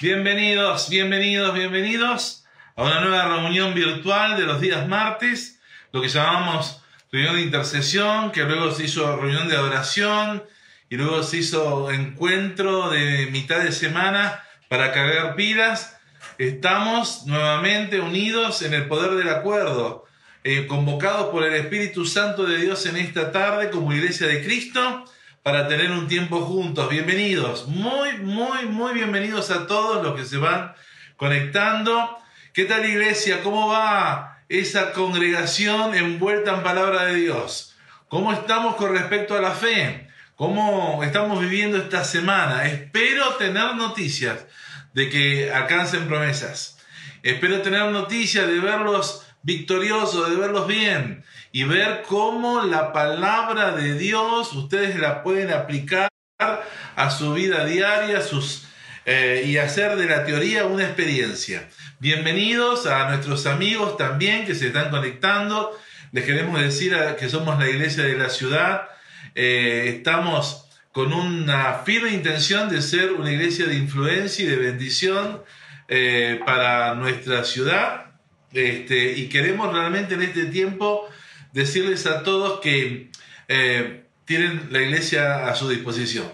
Bienvenidos, bienvenidos, bienvenidos a una nueva reunión virtual de los días martes, lo que llamamos reunión de intercesión, que luego se hizo reunión de adoración y luego se hizo encuentro de mitad de semana para cargar pilas. Estamos nuevamente unidos en el poder del acuerdo, eh, convocados por el Espíritu Santo de Dios en esta tarde como Iglesia de Cristo para tener un tiempo juntos. Bienvenidos, muy, muy, muy bienvenidos a todos los que se van conectando. ¿Qué tal iglesia? ¿Cómo va esa congregación envuelta en palabra de Dios? ¿Cómo estamos con respecto a la fe? ¿Cómo estamos viviendo esta semana? Espero tener noticias de que alcancen promesas. Espero tener noticias de verlos victoriosos, de verlos bien y ver cómo la palabra de Dios ustedes la pueden aplicar a su vida diaria sus, eh, y hacer de la teoría una experiencia. Bienvenidos a nuestros amigos también que se están conectando. Les queremos decir que somos la iglesia de la ciudad. Eh, estamos con una firme intención de ser una iglesia de influencia y de bendición eh, para nuestra ciudad. Este, y queremos realmente en este tiempo decirles a todos que eh, tienen la iglesia a su disposición,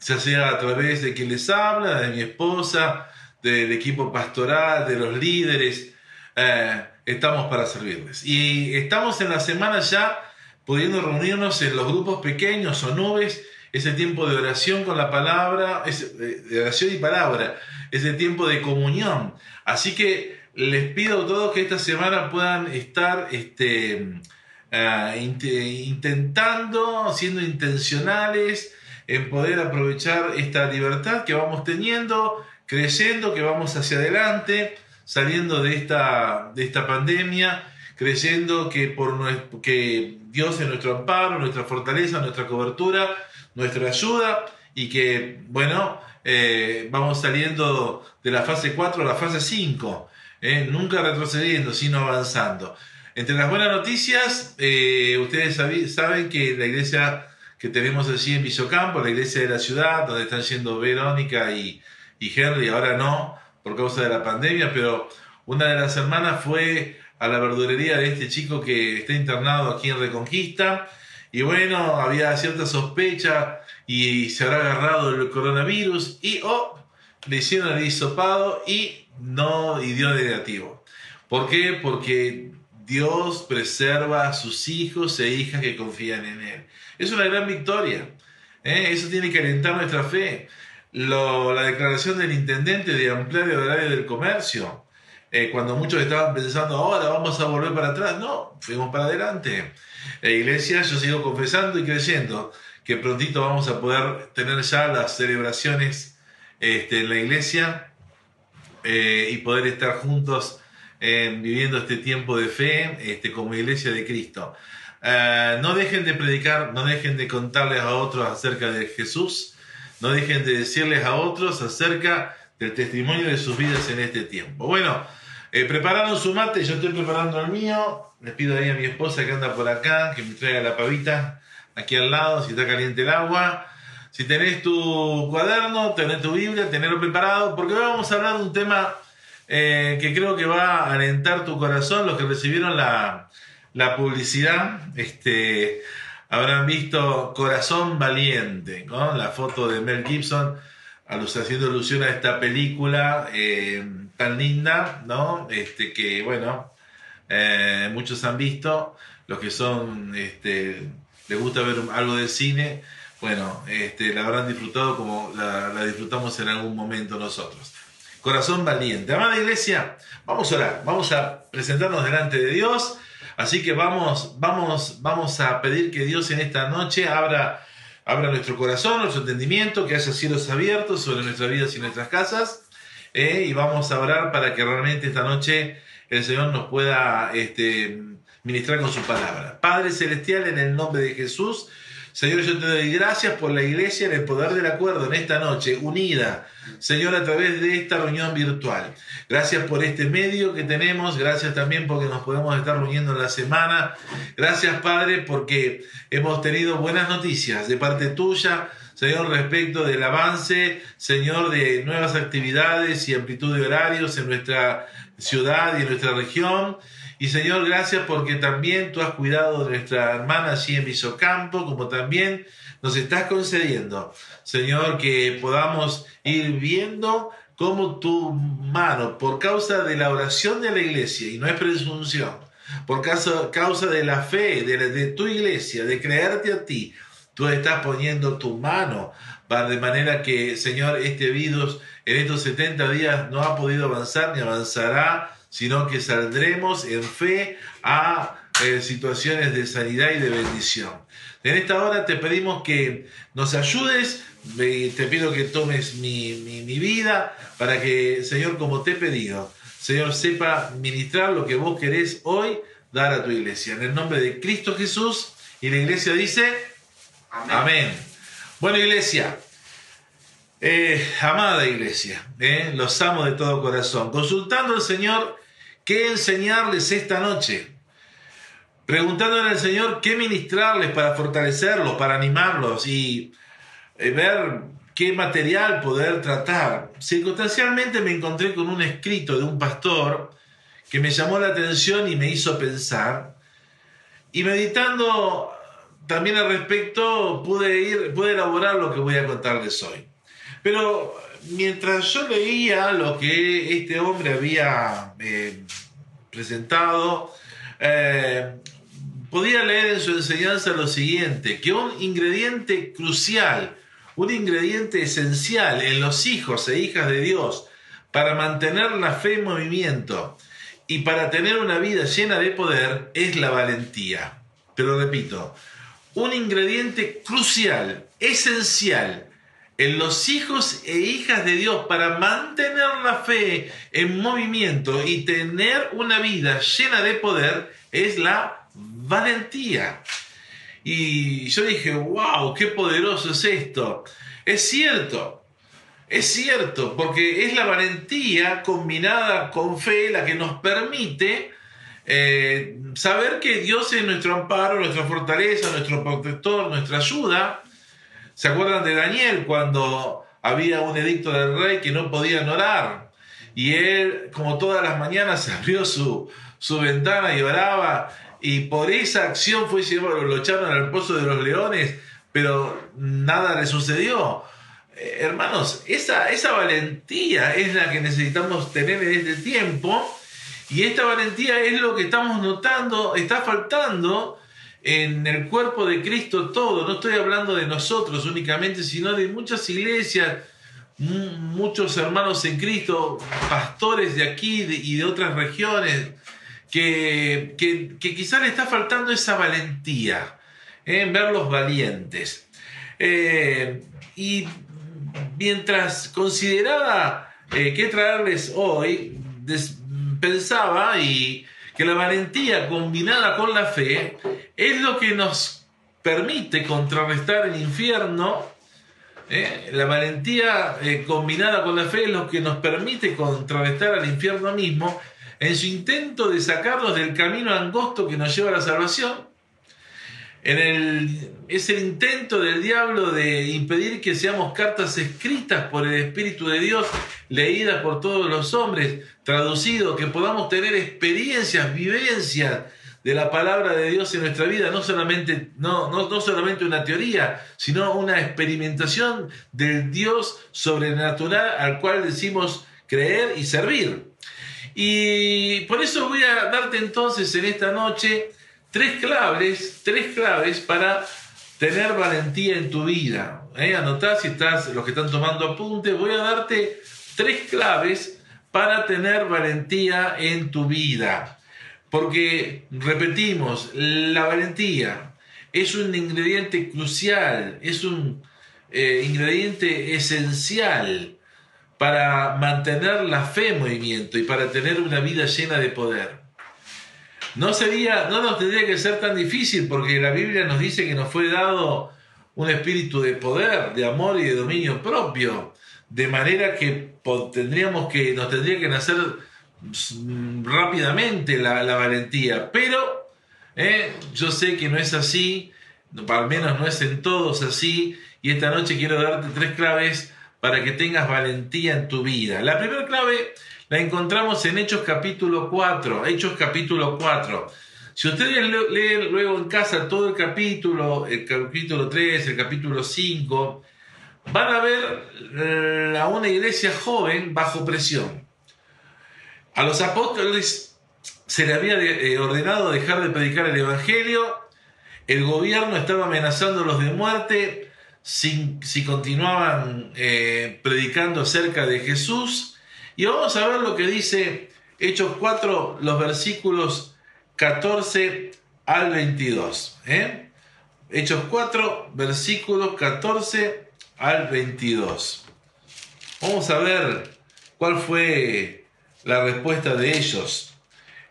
ya sea a través de quien les habla, de mi esposa, del equipo pastoral, de los líderes, eh, estamos para servirles. Y estamos en la semana ya pudiendo reunirnos en los grupos pequeños o nubes, ese tiempo de oración con la palabra, de oración y palabra, ese tiempo de comunión. Así que les pido a todos que esta semana puedan estar este, Ah, intentando, siendo intencionales en poder aprovechar esta libertad que vamos teniendo, creyendo que vamos hacia adelante, saliendo de esta, de esta pandemia, creyendo que, por que Dios es nuestro amparo, nuestra fortaleza, nuestra cobertura, nuestra ayuda y que, bueno, eh, vamos saliendo de la fase 4 a la fase 5, eh, nunca retrocediendo, sino avanzando. Entre las buenas noticias, eh, ustedes saben que la iglesia que tenemos allí en Villocampo, la iglesia de la ciudad, donde están yendo Verónica y, Henry, ahora no, por causa de la pandemia, pero una de las hermanas fue a la verdurería de este chico que está internado aquí en Reconquista. Y bueno, había cierta sospecha y se habrá agarrado el coronavirus y oh, le hicieron el hisopado y no y dio negativo. ¿Por qué? Porque Dios preserva a sus hijos e hijas que confían en Él. Es una gran victoria. ¿eh? Eso tiene que alentar nuestra fe. la declaración del intendente de ampliar el horario del comercio, eh, cuando muchos estaban pensando, ahora vamos a volver para atrás, no, fuimos para adelante. La iglesia, yo sigo confesando y creyendo que prontito vamos a poder tener ya las celebraciones este, en la iglesia eh, y poder estar juntos viviendo este tiempo de fe este, como iglesia de Cristo. Eh, no dejen de predicar, no dejen de contarles a otros acerca de Jesús, no dejen de decirles a otros acerca del testimonio de sus vidas en este tiempo. Bueno, eh, prepararon su mate, yo estoy preparando el mío, les pido ahí a mi esposa que anda por acá, que me traiga la pavita aquí al lado, si está caliente el agua. Si tenés tu cuaderno, tenés tu Biblia, tenerlo preparado, porque hoy vamos a hablar de un tema eh, que creo que va a alentar tu corazón. Los que recibieron la, publicidad este, habrán visto Corazón Valiente, con la foto de Mel Gibson haciendo alusión a esta película eh, tan linda, ¿no? Este, que, bueno, eh, muchos han visto, los que son, este, les gusta ver algo de cine, bueno, este, la habrán disfrutado como la disfrutamos en algún momento nosotros corazón valiente. Amada iglesia, vamos a orar, vamos a presentarnos delante de Dios. Así que vamos, vamos, vamos a pedir que Dios en esta noche abra, abra nuestro corazón, nuestro entendimiento, que haya cielos abiertos sobre nuestras vidas y nuestras casas. Eh, y vamos a orar para que realmente esta noche el Señor nos pueda este, ministrar con su palabra. Padre Celestial, en el nombre de Jesús, Señor, yo te doy gracias por la iglesia en el poder del acuerdo en esta noche, unida, Señor, a través de esta reunión virtual. Gracias por este medio que tenemos, gracias también porque nos podemos estar reuniendo en la semana. Gracias, Padre, porque hemos tenido buenas noticias de parte tuya, Señor, respecto del avance, Señor, de nuevas actividades y amplitud de horarios en nuestra ciudad y en nuestra región. Y Señor, gracias porque también tú has cuidado de nuestra hermana allí en Visocampo, como también nos estás concediendo, Señor, que podamos ir viendo cómo tu mano, por causa de la oración de la iglesia, y no es presunción, por causa, causa de la fe de, tu iglesia, de creerte a ti, tú estás poniendo tu mano, de manera que, Señor, este virus en estos 70 días no ha podido avanzar ni avanzará sino que saldremos en fe a eh, situaciones de sanidad y de bendición. En esta hora te pedimos que nos ayudes, te pido que tomes mi, mi vida para que, Señor, como te he pedido, Señor, sepa ministrar lo que vos querés hoy dar a tu iglesia. En el nombre de Cristo Jesús, y la iglesia dice, amén. Bueno, iglesia, eh, amada iglesia, eh, los amo de todo corazón, consultando al Señor qué enseñarles esta noche, preguntándole al Señor qué ministrarles para fortalecerlos, para animarlos y eh, ver qué material poder tratar. Circunstancialmente me encontré con un escrito de un pastor que me llamó la atención y me hizo pensar. Y meditando también al respecto, pude, ir, pude elaborar lo que voy a contarles hoy. Pero mientras yo leía lo que este hombre había eh, presentado, eh, podía leer en su enseñanza lo siguiente, que un ingrediente crucial, un ingrediente esencial en los hijos e hijas de Dios para mantener la fe en movimiento y para tener una vida llena de poder es la valentía. Pero repito, un ingrediente crucial, esencial, en los hijos e hijas de Dios para mantener la fe en movimiento y tener una vida llena de poder es la valentía. Y yo dije, wow, qué poderoso es esto. Es cierto, es cierto, porque es la valentía combinada con fe la que nos permite eh, saber que Dios es nuestro amparo, nuestra fortaleza, nuestro protector, nuestra ayuda ¿Se acuerdan de Daniel cuando había un edicto del rey que no podían orar? Y él, como todas las mañanas, abrió su, su ventana y oraba. Y por esa acción fue llevado, lo echaron al pozo de los leones, pero nada le sucedió. Eh, hermanos, esa, esa valentía es la que necesitamos tener en este tiempo. Y esta valentía es lo que estamos notando, está faltando en el cuerpo de Cristo todo. No estoy hablando de nosotros únicamente, sino de muchas iglesias, muchos hermanos en Cristo, pastores de aquí y de otras regiones, que, que, quizás le está faltando esa valentía, ¿eh? en verlos valientes. Eh, y mientras consideraba eh, qué traerles hoy, pensaba y que la valentía combinada con la fe es lo que nos permite contrarrestar el infierno. ¿eh? La valentía eh, combinada con la fe es lo que nos permite contrarrestar al infierno mismo en su intento de sacarnos del camino angosto que nos lleva a la salvación en el, es el intento del diablo de impedir que seamos cartas escritas por el Espíritu de Dios, leídas por todos los hombres, traducido, que podamos tener experiencias, vivencias de la palabra de Dios en nuestra vida, no solamente, no, no, no solamente una teoría, sino una experimentación del Dios sobrenatural al cual decimos creer y servir. Y por eso voy a darte entonces en esta noche tres claves, tres claves para tener valentía en tu vida. ¿eh? Si estás, los que están tomando apuntes, voy a darte tres claves para tener valentía en tu vida. Porque, repetimos, la valentía es un ingrediente crucial, es un eh, ingrediente esencial para mantener la fe en movimiento y para tener una vida llena de poder no sería, no nos tendría que ser tan difícil porque la Biblia nos dice que nos fue dado un espíritu de poder, de amor y de dominio propio, de manera que tendríamos que, nos tendría que nacer rápidamente la, valentía, pero eh, yo sé que no es así, al menos no es en todos así, y esta noche quiero darte tres claves para que tengas valentía en tu vida. La primera clave la encontramos en Hechos capítulo 4, Hechos capítulo 4. Si ustedes leen luego en casa todo el capítulo, el capítulo 3, el capítulo 5, van a ver eh, a una iglesia joven bajo presión. A los apóstoles se le había eh, ordenado dejar de predicar el Evangelio, el gobierno estaba amenazándolos de muerte si, si continuaban eh, predicando acerca de Jesús. Y vamos a ver lo que dice Hechos 4, los versículos 14 al 22. ¿eh? Hechos 4, versículos 14 al 22. Vamos a ver cuál fue la respuesta de ellos.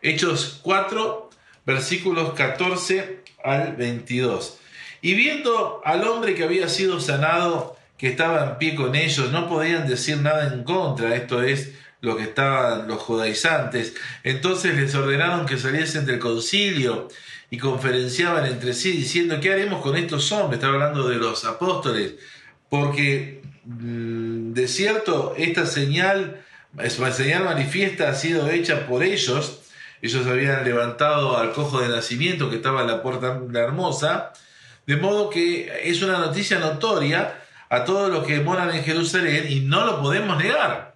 Hechos 4, versículos 14 al 22. Y viendo al hombre que había sido sanado, que estaba en pie con ellos, no podían decir nada en contra, esto es lo que estaban los judaizantes. Entonces les ordenaron que saliesen del concilio y conferenciaban entre sí diciendo, ¿qué haremos con estos hombres? Estaba hablando de los apóstoles, porque mm, de cierto esta señal, esa señal manifiesta ha sido hecha por ellos. Ellos habían levantado al cojo de nacimiento que estaba en la puerta de la hermosa, de modo que es una noticia notoria a todos los que moran en Jerusalén y no lo podemos negar.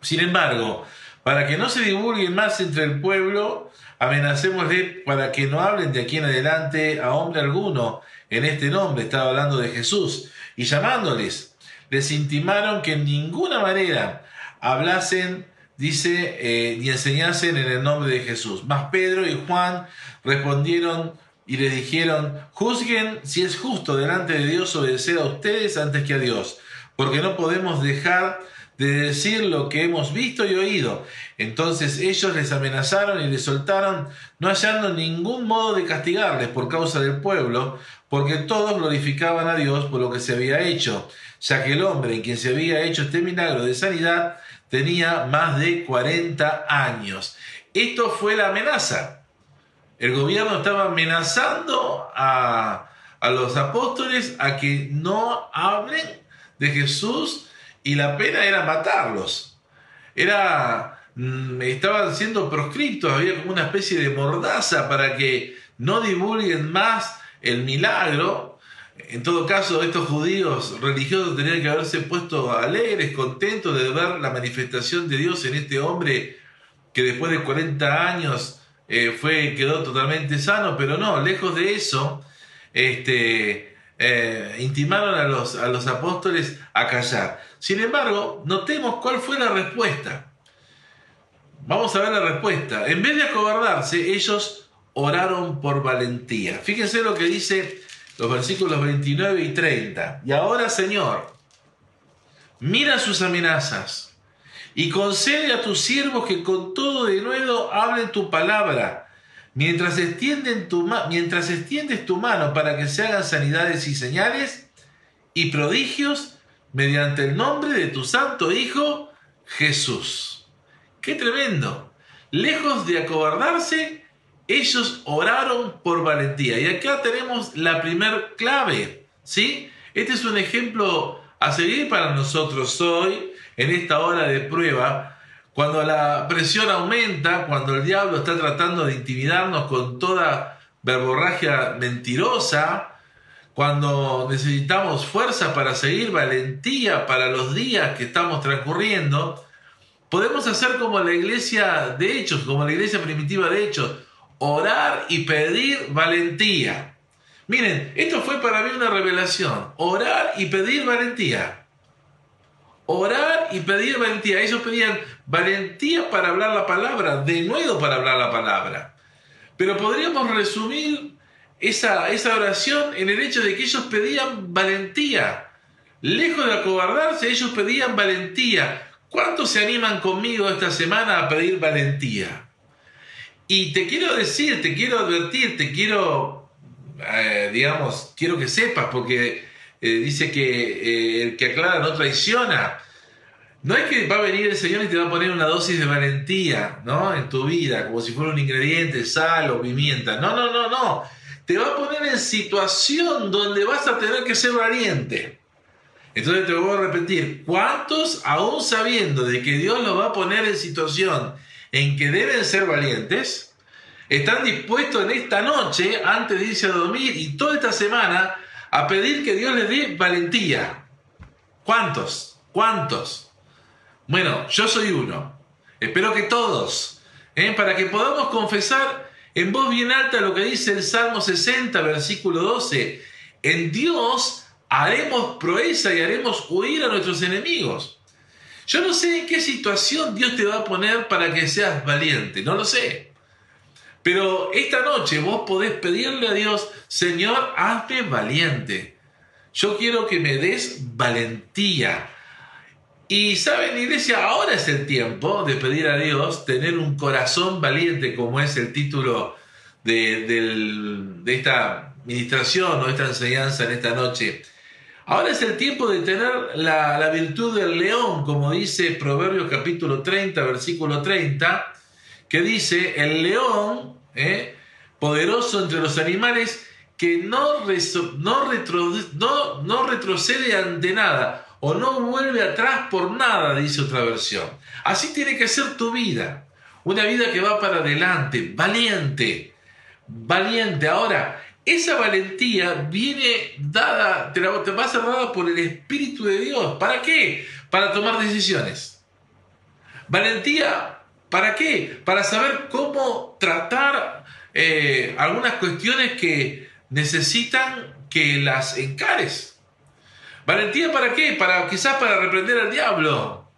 Sin embargo, para que no se divulguen más entre el pueblo, amenacémosle para que no hablen de aquí en adelante a hombre alguno en este nombre, estaba hablando de Jesús, y llamándoles, les intimaron que en ninguna manera hablasen, dice, eh, ni enseñasen en el nombre de Jesús. Mas Pedro y Juan respondieron y les dijeron, juzguen si es justo delante de Dios obedecer a ustedes antes que a Dios, porque no podemos dejar de decir lo que hemos visto y oído. Entonces ellos les amenazaron y les soltaron, no hallando ningún modo de castigarles por causa del pueblo, porque todos glorificaban a Dios por lo que se había hecho, ya que el hombre en quien se había hecho este milagro de sanidad tenía más de 40 años. Esto fue la amenaza. El gobierno estaba amenazando a, a los apóstoles a que no hablen de Jesús y la pena era matarlos. Era, mm, estaban siendo proscriptos, había como una especie de mordaza para que no divulguen más el milagro. En todo caso, estos judíos religiosos tenían que haberse puesto alegres, contentos de ver la manifestación de Dios en este hombre que después de 40 años eh, fue, quedó totalmente sano, pero no, lejos de eso, este, eh, intimaron a los, a los apóstoles a callar. Sin embargo, notemos cuál fue la respuesta. Vamos a ver la respuesta. En vez de acobardarse, ellos oraron por valentía. Fíjense lo que dice los versículos 29 y 30. Y ahora, Señor, mira sus amenazas y concede a tus siervos que con todo de nuevo hablen tu palabra Mientras, tu mientras extiendes tu mano para que se hagan sanidades y señales y prodigios mediante el nombre de tu santo Hijo Jesús. ¡Qué tremendo! Lejos de acobardarse, ellos oraron por valentía. Y acá tenemos la primer clave, ¿sí? Este es un ejemplo a seguir para nosotros hoy, en esta hora de prueba, cuando la presión aumenta, cuando el diablo está tratando de intimidarnos con toda verborragia mentirosa, cuando necesitamos fuerza para seguir, valentía para los días que estamos transcurriendo, podemos hacer como la iglesia de Hechos, como la iglesia primitiva de Hechos, orar y pedir valentía. Miren, esto fue para mí una revelación, orar y pedir valentía. Orar y pedir valentía. Ellos pedían valentía para hablar la palabra, de nuevo para hablar la palabra. Pero podríamos resumir esa, esa oración en el hecho de que ellos pedían valentía. Lejos de acobardarse, ellos pedían valentía. ¿Cuántos se animan conmigo esta semana a pedir valentía? Y te quiero decir, te quiero advertir, te quiero, eh, digamos, quiero que sepas, porque eh, dice que eh, el que aclara no traiciona. No es que va a venir el Señor y te va a poner una dosis de valentía, ¿no? En tu vida, como si fuera un ingrediente, sal o pimienta. No, no, no, no. te va a poner en situación donde vas a tener que ser valiente. Entonces te voy a repetir, ¿cuántos aún sabiendo de que Dios los va a poner en situación en que deben ser valientes, están dispuestos en esta noche, antes de irse a dormir y toda esta semana, a pedir que Dios les dé valentía? ¿Cuántos? ¿Cuántos? Bueno, yo soy uno. Espero que todos, ¿eh? para que podamos confesar en voz bien alta lo que dice el Salmo 60, versículo 12. En Dios haremos proeza y haremos huir a nuestros enemigos. Yo no sé en qué situación Dios te va a poner para que seas valiente, no lo sé. Pero esta noche vos podés pedirle a Dios, Señor, hazme valiente. Yo quiero que me des valentía. Y saben, iglesia, ahora es el tiempo de pedir a Dios tener un corazón valiente, como es el título de, de esta ministración o esta enseñanza en esta noche. Ahora es el tiempo de tener la, la, virtud del león, como dice Proverbios capítulo 30, versículo 30, que dice, el león, eh, poderoso entre los animales, que no, retrocede ante nada, o no vuelve atrás por nada, dice otra versión. Así tiene que ser tu vida. Una vida que va para adelante, valiente, valiente. Ahora, esa valentía viene dada, te, te va a ser dada por el Espíritu de Dios. ¿Para qué? Para tomar decisiones. Valentía, ¿para qué? Para saber cómo tratar eh, algunas cuestiones que necesitan que las encares. ¿Valentía para qué? Para, quizás para reprender al diablo.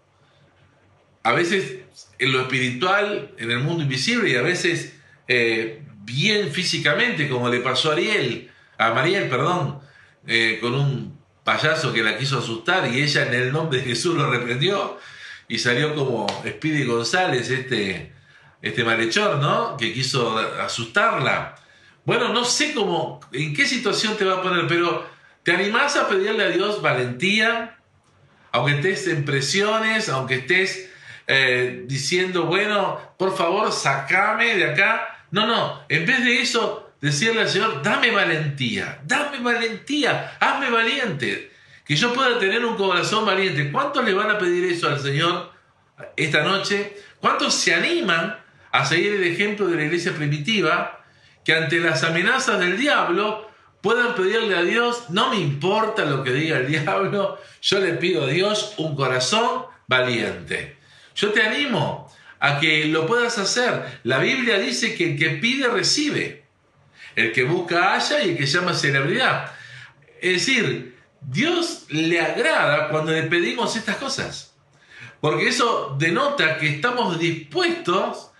A veces en lo espiritual, en el mundo invisible, y a veces eh, bien físicamente, como le pasó a Ariel, a Mariel, perdón, eh, con un payaso que la quiso asustar y ella en el nombre de Jesús lo reprendió y salió como Speedy González, este, este malhechor, ¿no? Que quiso asustarla. Bueno, no sé cómo, en qué situación te va a poner, pero ¿Te animás a pedirle a Dios valentía? Aunque estés en presiones, aunque estés eh, diciendo, bueno, por favor, sacame de acá. No, no, en vez de eso, decirle al Señor, dame valentía, dame valentía, hazme valiente, que yo pueda tener un corazón valiente. ¿Cuántos le van a pedir eso al Señor esta noche? ¿Cuántos se animan a seguir el ejemplo de la iglesia primitiva que ante las amenazas del diablo puedan pedirle a Dios, no me importa lo que diga el diablo, yo le pido a Dios un corazón valiente. Yo te animo a que lo puedas hacer. La Biblia dice que el que pide recibe, el que busca halla y el que llama celebridad. Es decir, Dios le agrada cuando le pedimos estas cosas, porque eso denota que estamos dispuestos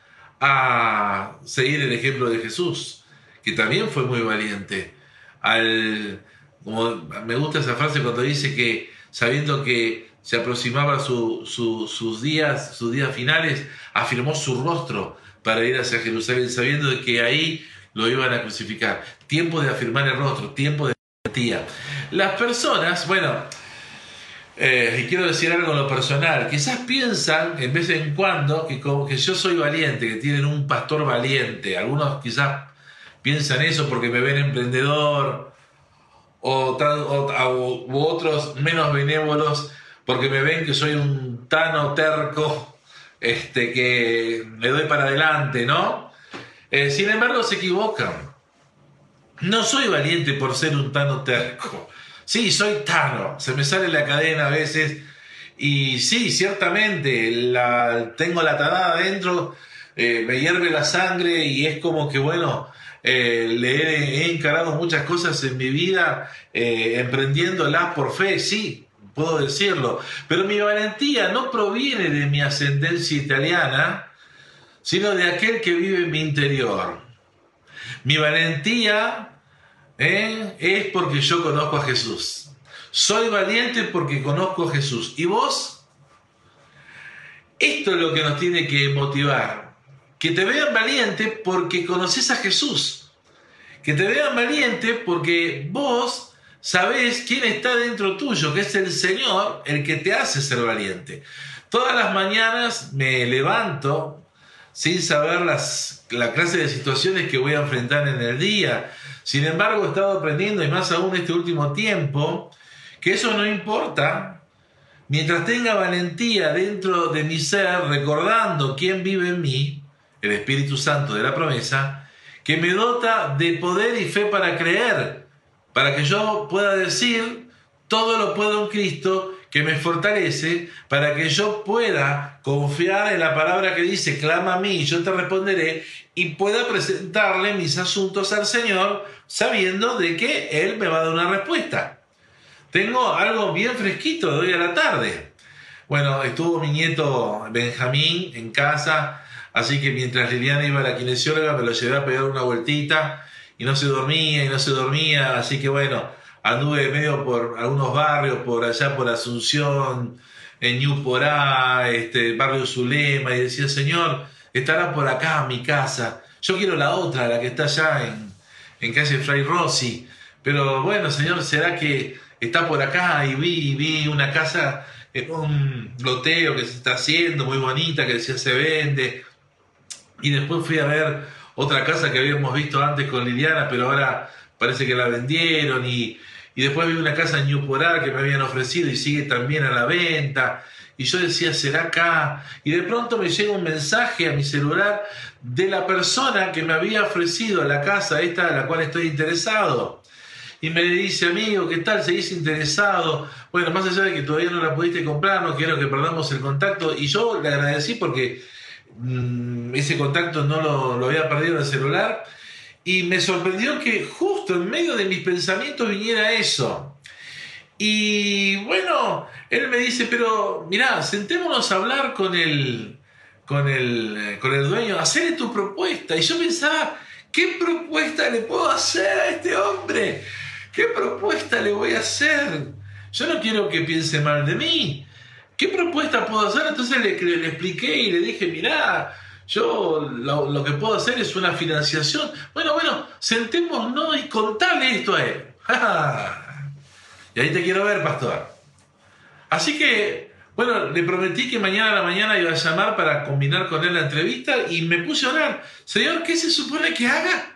a seguir el ejemplo de Jesús, que también fue muy valiente al, como me gusta esa frase cuando dice que sabiendo que se aproximaba sus días, sus días finales, afirmó su rostro para ir hacia Jerusalén, sabiendo que ahí lo iban a crucificar. Tiempo de afirmar el rostro, tiempo de. Las personas, bueno, eh, y quiero decir algo en lo personal, quizás piensan en vez en cuando que como que yo soy valiente, que tienen un pastor valiente. Algunos quizás piensan eso porque me ven emprendedor, o, u otros menos benévolos porque me ven que soy un tano terco, este, que me doy para adelante, ¿no? Eh, sin embargo, se equivocan. No soy valiente por ser un tano terco. Sí, soy tano, se me sale la cadena a veces. Y sí, ciertamente, la, tengo la tanada adentro, eh, me hierve la sangre y es como que, bueno, eh, le he, encarado muchas cosas en mi vida eh, emprendiéndolas por fe, sí, puedo decirlo, pero mi valentía no proviene de mi ascendencia italiana, sino de aquel que vive en mi interior. Mi valentía eh, es porque yo conozco a Jesús. Soy valiente porque conozco a Jesús. ¿Y vos? Esto es lo que nos tiene que motivar que te vean valiente porque conoces a Jesús. Que te vean valiente porque vos sabés quién está dentro tuyo, que es el Señor el que te hace ser valiente. Todas las mañanas me levanto sin saber las, la clase de situaciones que voy a enfrentar en el día. Sin embargo, he estado aprendiendo, y más aún este último tiempo, que eso no importa. Mientras tenga valentía dentro de mi ser, recordando quién vive en mí, el Espíritu Santo de la promesa, que me dota de poder y fe para creer, para que yo pueda decir, todo lo puedo en Cristo que me fortalece, para que yo pueda confiar en la palabra que dice, clama a mí yo te responderé, y pueda presentarle mis asuntos al Señor, sabiendo de que Él me va a dar una respuesta. Tengo algo bien fresquito de hoy a la tarde. Bueno, estuvo mi nieto Benjamín en casa, así que mientras Liliana iba a la kinesióloga me lo llevé a pegar una vueltita y no se dormía y no se dormía, así que bueno, anduve medio por algunos barrios, por allá por Asunción, en Ñuporá, este, barrio Zulema, y decía, Señor, estará por acá mi casa. Yo quiero la otra, la que está allá en, en calle Fray Rossi. Pero bueno, Señor, ¿será que está por acá? Y vi, vi una casa un loteo que se está haciendo, muy bonita, que decía se vende. Y después fui a ver otra casa que habíamos visto antes con Liliana, pero ahora parece que la vendieron y y después vi una casa en Newport que me habían ofrecido y sigue también a la venta. Y yo decía, ¿será acá? Y de pronto me llega un mensaje a mi celular de la persona que me había ofrecido la casa esta a la cual estoy interesado. Y me dice, amigo, ¿qué tal? ¿Seguís interesado? Bueno, más allá de que todavía no la pudiste comprar, no quiero que perdamos el contacto. Y yo le agradecí porque mm, ese contacto no lo, lo había perdido en el celular y me sorprendió que justo en medio de mis pensamientos viniera eso. Y bueno, él me dice, pero mirá, sentémonos a hablar con el, con el, con el dueño, hacerle tu propuesta. Y yo pensaba, ¿qué propuesta le puedo hacer a este hombre? ¿Qué propuesta le voy a hacer? Yo no quiero que piense mal de mí. ¿Qué propuesta puedo hacer? Entonces le, le expliqué y le dije, mirá, yo lo, que puedo hacer es una financiación. Bueno, bueno, sentémonos y contale esto a él. y ahí te quiero ver, pastor. Así que, bueno, le prometí que mañana a la mañana iba a llamar para combinar con él la entrevista y me puse a orar. Señor, ¿qué se supone que haga?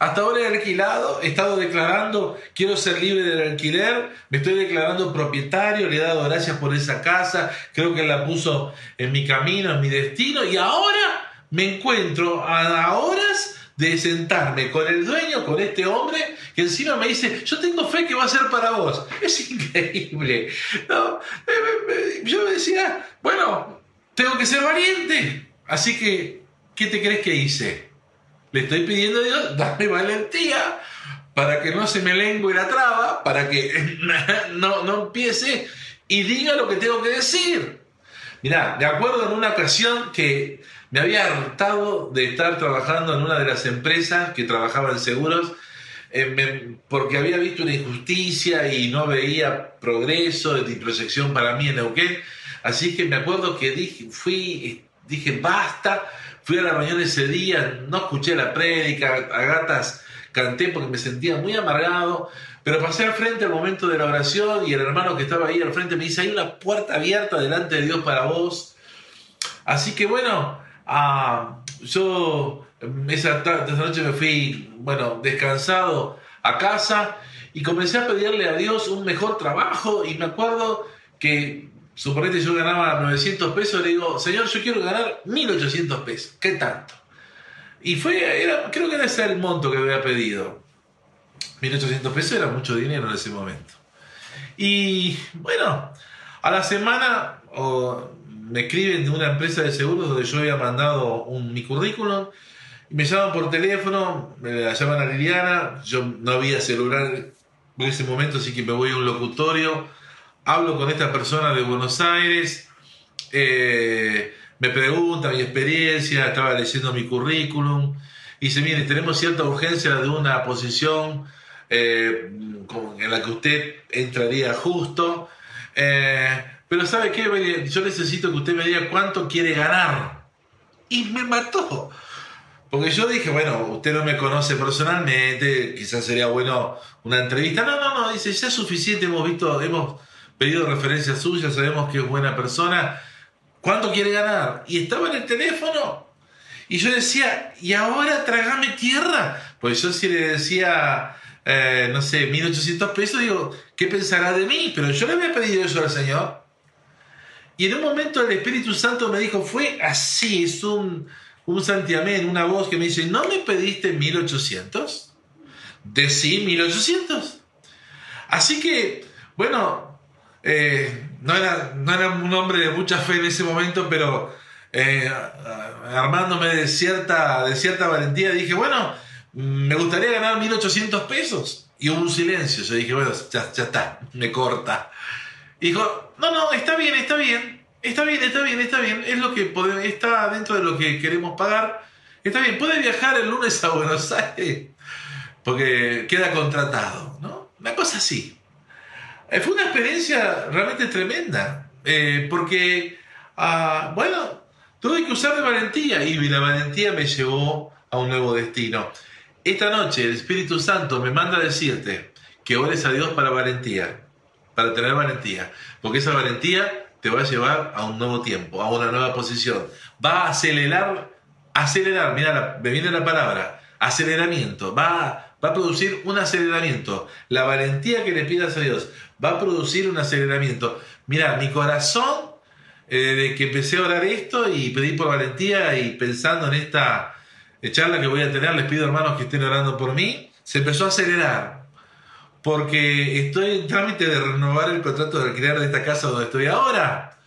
Hasta ahora he alquilado, he estado declarando, quiero ser libre del alquiler, me estoy declarando propietario, le he dado gracias por esa casa, creo que la puso en mi camino, en mi destino, y ahora me encuentro a horas de sentarme con el dueño, con este hombre, que encima me dice, yo tengo fe que va a ser para vos. Es increíble. Yo me decía, bueno, tengo que ser valiente. Así que, ¿qué te crees que hice? Le estoy pidiendo a Dios, dame valentía para que no se me lengue la traba, para que no, no empiece y diga lo que tengo que decir. Mirá, de acuerdo en una ocasión que me había hartado de estar trabajando en una de las empresas que trabajaba en seguros, eh, porque había visto una injusticia y no veía progreso ni proyección para mí en Neuquén. Así que me acuerdo que dije, fui, dije, basta, Fui a la reunión ese día, no escuché la prédica, a gatas canté porque me sentía muy amargado, pero pasé al frente al momento de la oración y el hermano que estaba ahí al frente me dice, hay una puerta abierta delante de Dios para vos. Así que bueno, ah, yo esa, esa noche me fui, bueno, descansado a casa y comencé a pedirle a Dios un mejor trabajo y me acuerdo que suponete yo ganaba 900 pesos, le digo, señor, yo quiero ganar 1800 pesos. ¿Qué tanto? Y fue, creo que era ese el monto que había pedido. 1800 pesos era mucho dinero en ese momento. Y bueno, a la semana me escriben de una empresa de seguros donde yo había mandado un, mi currículum. Y me llaman por teléfono, me la llaman a Liliana, yo no había celular en ese momento, así que me voy a un locutorio hablo con esta persona de Buenos Aires, eh, me pregunta mi experiencia, estaba leyendo mi currículum, y dice, mire, tenemos cierta urgencia de una posición eh, en la que usted entraría justo, eh, pero ¿sabe qué? Yo necesito que usted me diga cuánto quiere ganar. Y me mató. Porque yo dije, bueno, usted no me conoce personalmente, quizás sería bueno una entrevista. No, no, no, dice, ya es suficiente, hemos visto, hemos pedido referencias suyas, sabemos que es buena persona. ¿cuánto quiere ganar? Y estaba en el teléfono. Y yo decía, ¿y ahora trágame tierra? Pues yo si le decía, eh, no sé, 1800 pesos, digo, ¿qué pensará de mí? Pero yo le había pedido eso al Señor. Y en un momento el Espíritu Santo me dijo, fue así, es un, un santiamén, una voz que me dice, ¿no me pediste 1800? Decí 1800. Así que, bueno, eh, no, era, no era un hombre de mucha fe en ese momento, pero eh, armándome de cierta, de cierta valentía, dije, bueno, me gustaría ganar 1800 pesos. Y hubo un silencio. Yo dije, bueno, ya, ya está, me corta. Y dijo, no, no, está bien, está bien, está bien, está bien, está bien. Es lo que está dentro de lo que queremos pagar. Está bien, puede viajar el lunes a Buenos Aires porque queda contratado, ¿no? Una cosa así. Eh, fue una experiencia realmente tremenda, eh, porque, ah, bueno, tuve que usar de valentía y la valentía me llevó a un nuevo destino. Esta noche el Espíritu Santo me manda a decirte que ores a Dios para valentía, para tener valentía, porque esa valentía te va a llevar a un nuevo tiempo, a una nueva posición. Va a acelerar, acelerar, mira, me viene la palabra, aceleramiento, va va a producir un aceleramiento. La valentía que le pidas a Dios va a producir un aceleramiento. Mira, mi corazón, eh, de que empecé a orar esto y pedí por valentía y pensando en esta charla que voy a tener, les pido hermanos que estén orando por mí, se empezó a acelerar. Porque estoy en trámite de renovar el contrato de alquiler de esta casa donde estoy ahora.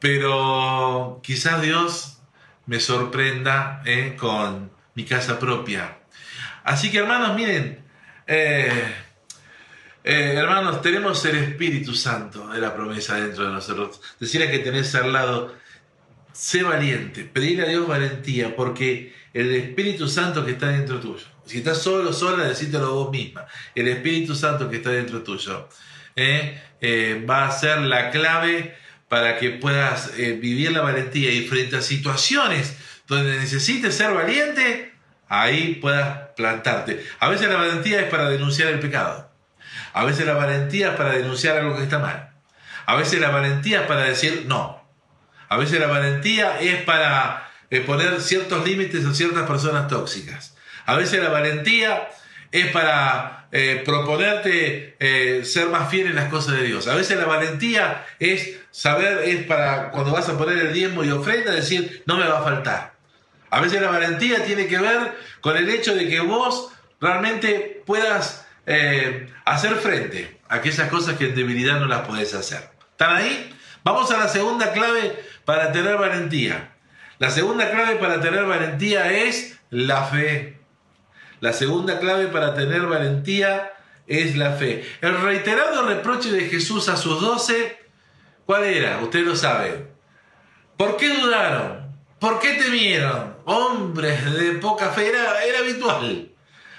Pero quizás Dios me sorprenda eh, con mi casa propia. Así que hermanos, miren, eh, eh, hermanos, tenemos el Espíritu Santo de la promesa dentro de nosotros. Decirle que tenés al lado, sé valiente, pedirle a Dios valentía, porque el Espíritu Santo que está dentro tuyo, si estás solo, sola, decítelo vos misma, el Espíritu Santo que está dentro tuyo, eh, va a ser la clave para que puedas vivir la valentía y frente a situaciones donde necesites ser valiente, ahí puedas plantarte. A veces la valentía es para denunciar el pecado. A veces la valentía es para denunciar algo que está mal. A veces la valentía es para decir no. A veces la valentía es para eh, poner ciertos límites a ciertas personas tóxicas. A veces la valentía es para eh, proponerte eh, ser más fiel en las cosas de Dios. A veces la valentía es saber, es para cuando vas a poner el diezmo y ofrenda, decir, no me va a faltar. A veces la valentía tiene que ver con el hecho de que vos realmente puedas hacer frente a aquellas cosas que en debilidad no las podés hacer. ¿Están ahí? Vamos a la segunda clave para tener valentía. La segunda clave para tener valentía es la fe. La segunda clave para tener valentía es la fe. El reiterado reproche de Jesús a sus doce, ¿cuál era? Usted lo sabe. ¿Por qué dudaron? ¿Por qué temieron? Hombres de poca fe, era, habitual.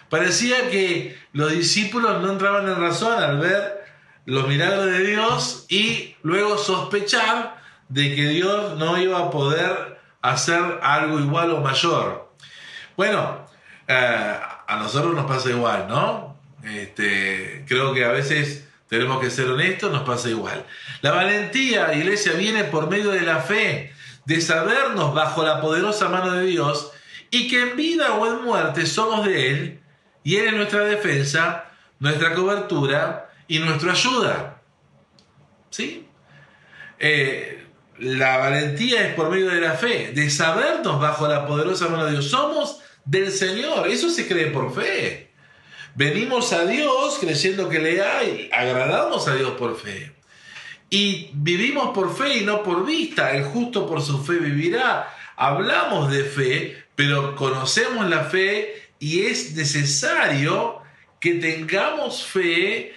Parecía que los discípulos no entraban en razón al ver los milagros de Dios y luego sospechar de que Dios no iba a poder hacer algo igual o mayor. Bueno, eh, a nosotros nos pasa igual, ¿no? Este, creo que a veces tenemos que ser honestos, nos pasa igual. La valentía, iglesia, viene por medio de la fe de sabernos bajo la poderosa mano de Dios y que en vida o en muerte somos de Él y Él es nuestra defensa, nuestra cobertura y nuestra ayuda. ¿Sí? Eh, la valentía es por medio de la fe, de sabernos bajo la poderosa mano de Dios. Somos del Señor, eso se cree por fe. Venimos a Dios creyendo que le hay, agradamos a Dios por fe. Y vivimos por fe y no por vista. El justo por su fe vivirá. Hablamos de fe, pero conocemos la fe y es necesario que tengamos fe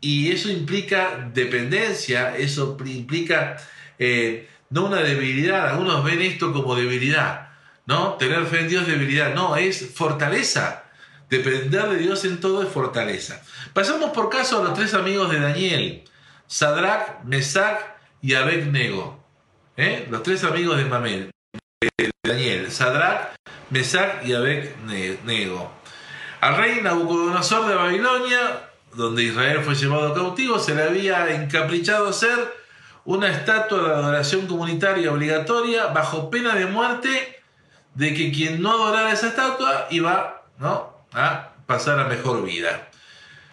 y eso implica dependencia, eso implica eh, no una debilidad. Algunos ven esto como debilidad, ¿no? Tener fe en Dios es debilidad. No, es fortaleza. Depender de Dios en todo es fortaleza. Pasamos por caso a los tres amigos de Daniel. Sadrach, Mesach y Abednego. ¿eh? Los tres amigos de Mamel, de Daniel. Sadrach, Mesach y Abednego. Al rey Nabucodonosor de Babilonia, donde Israel fue llevado cautivo, se le había encaprichado ser una estatua de adoración comunitaria obligatoria bajo pena de muerte de que quien no adorara esa estatua iba ¿no? a pasar a mejor vida.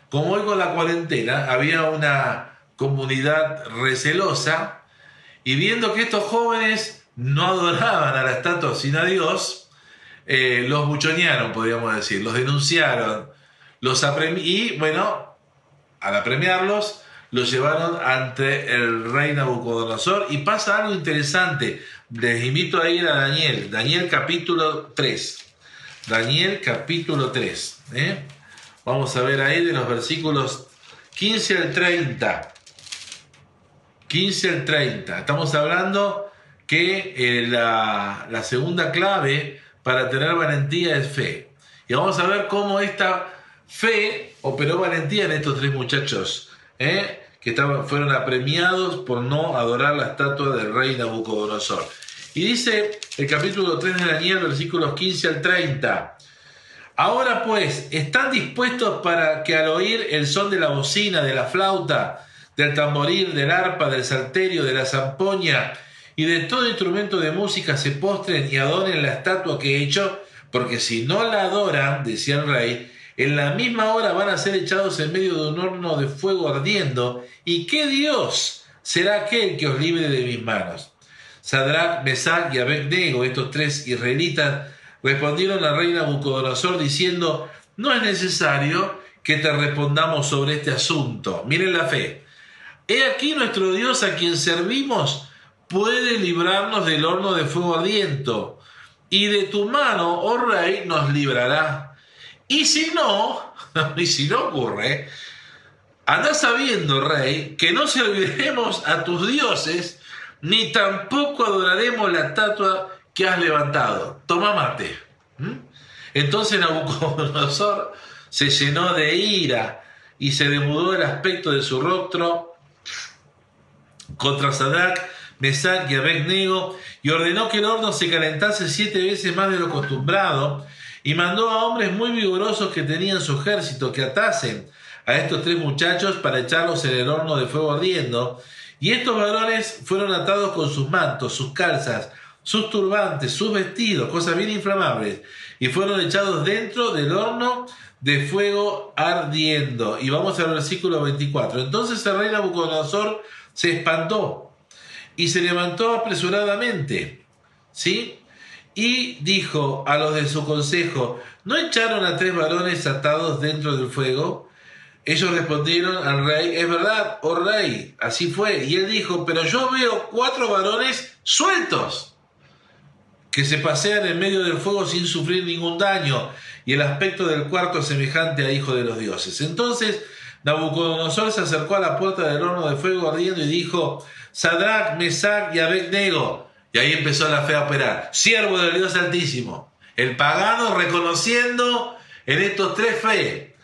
Como hoy con la cuarentena había una comunidad recelosa y viendo que estos jóvenes no adoraban a la estatua sino a Dios, eh, los buchonearon, podríamos decir, los denunciaron, los y bueno, al apremiarlos, los llevaron ante el rey Nabucodonosor y pasa algo interesante. Les invito a ir a Daniel, Daniel capítulo 3. Daniel capítulo 3. ¿eh? Vamos a ver ahí de los versículos 15 al 30. 15 al 30. Estamos hablando que eh, la, la, segunda clave para tener valentía es fe. Y vamos a ver cómo esta fe operó valentía en estos tres muchachos. ¿eh? que fueron apremiados por no adorar la estatua del rey Nabucodonosor. Y dice el capítulo 3 de Daniel, versículos 15 al 30. Ahora pues, ¿están dispuestos para que al oír el son de la bocina, de la flauta, del tamboril, del arpa, del salterio, de la zampoña y de todo instrumento de música se postren y adoren la estatua que he hecho? Porque si no la adoran, decía el rey, en la misma hora van a ser echados en medio de un horno de fuego ardiendo, y qué Dios será aquel que os libre de mis manos. Sadrach, Mesach y Abednego, estos tres israelitas, respondieron al rey Nabucodonosor diciendo, no es necesario que te respondamos sobre este asunto. Miren la fe. He aquí nuestro Dios a quien servimos puede librarnos del horno de fuego ardiendo, y de tu mano, oh rey, nos librará. Y si no, y si no ocurre, anda sabiendo, rey, que no serviremos a tus dioses, ni tampoco adoraremos la estatua que has levantado. Toma mate. ¿Mm? Entonces Nabucodonosor se llenó de ira y se demudó el aspecto de su rostro contra Sadrach, Mesach y Abednego y ordenó que el horno se calentase siete veces más de lo acostumbrado y mandó a hombres muy vigorosos que tenían su ejército que atasen a estos tres muchachos para echarlos en el horno de fuego ardiendo. Y estos varones fueron atados con sus mantos, sus calzas, sus turbantes, sus vestidos, cosas bien inflamables, y fueron echados dentro del horno de fuego ardiendo. Y vamos al versículo 24. Entonces el rey Nabucodonosor se espantó y se levantó apresuradamente. ¿Sí? y dijo a los de su consejo, ¿no echaron a tres varones atados dentro del fuego? Ellos respondieron al rey, es verdad, oh rey, así fue. Y él dijo, pero yo veo cuatro varones sueltos que se pasean en medio del fuego sin sufrir ningún daño, y el aspecto del cuarto semejante a hijo de los dioses. Entonces Nabucodonosor se acercó a la puerta del horno de fuego ardiendo y dijo, Sadrach, Mesach y Abednego, y ahí empezó la fe a operar. Siervo del Dios Altísimo. El pagano reconociendo en estos tres fe.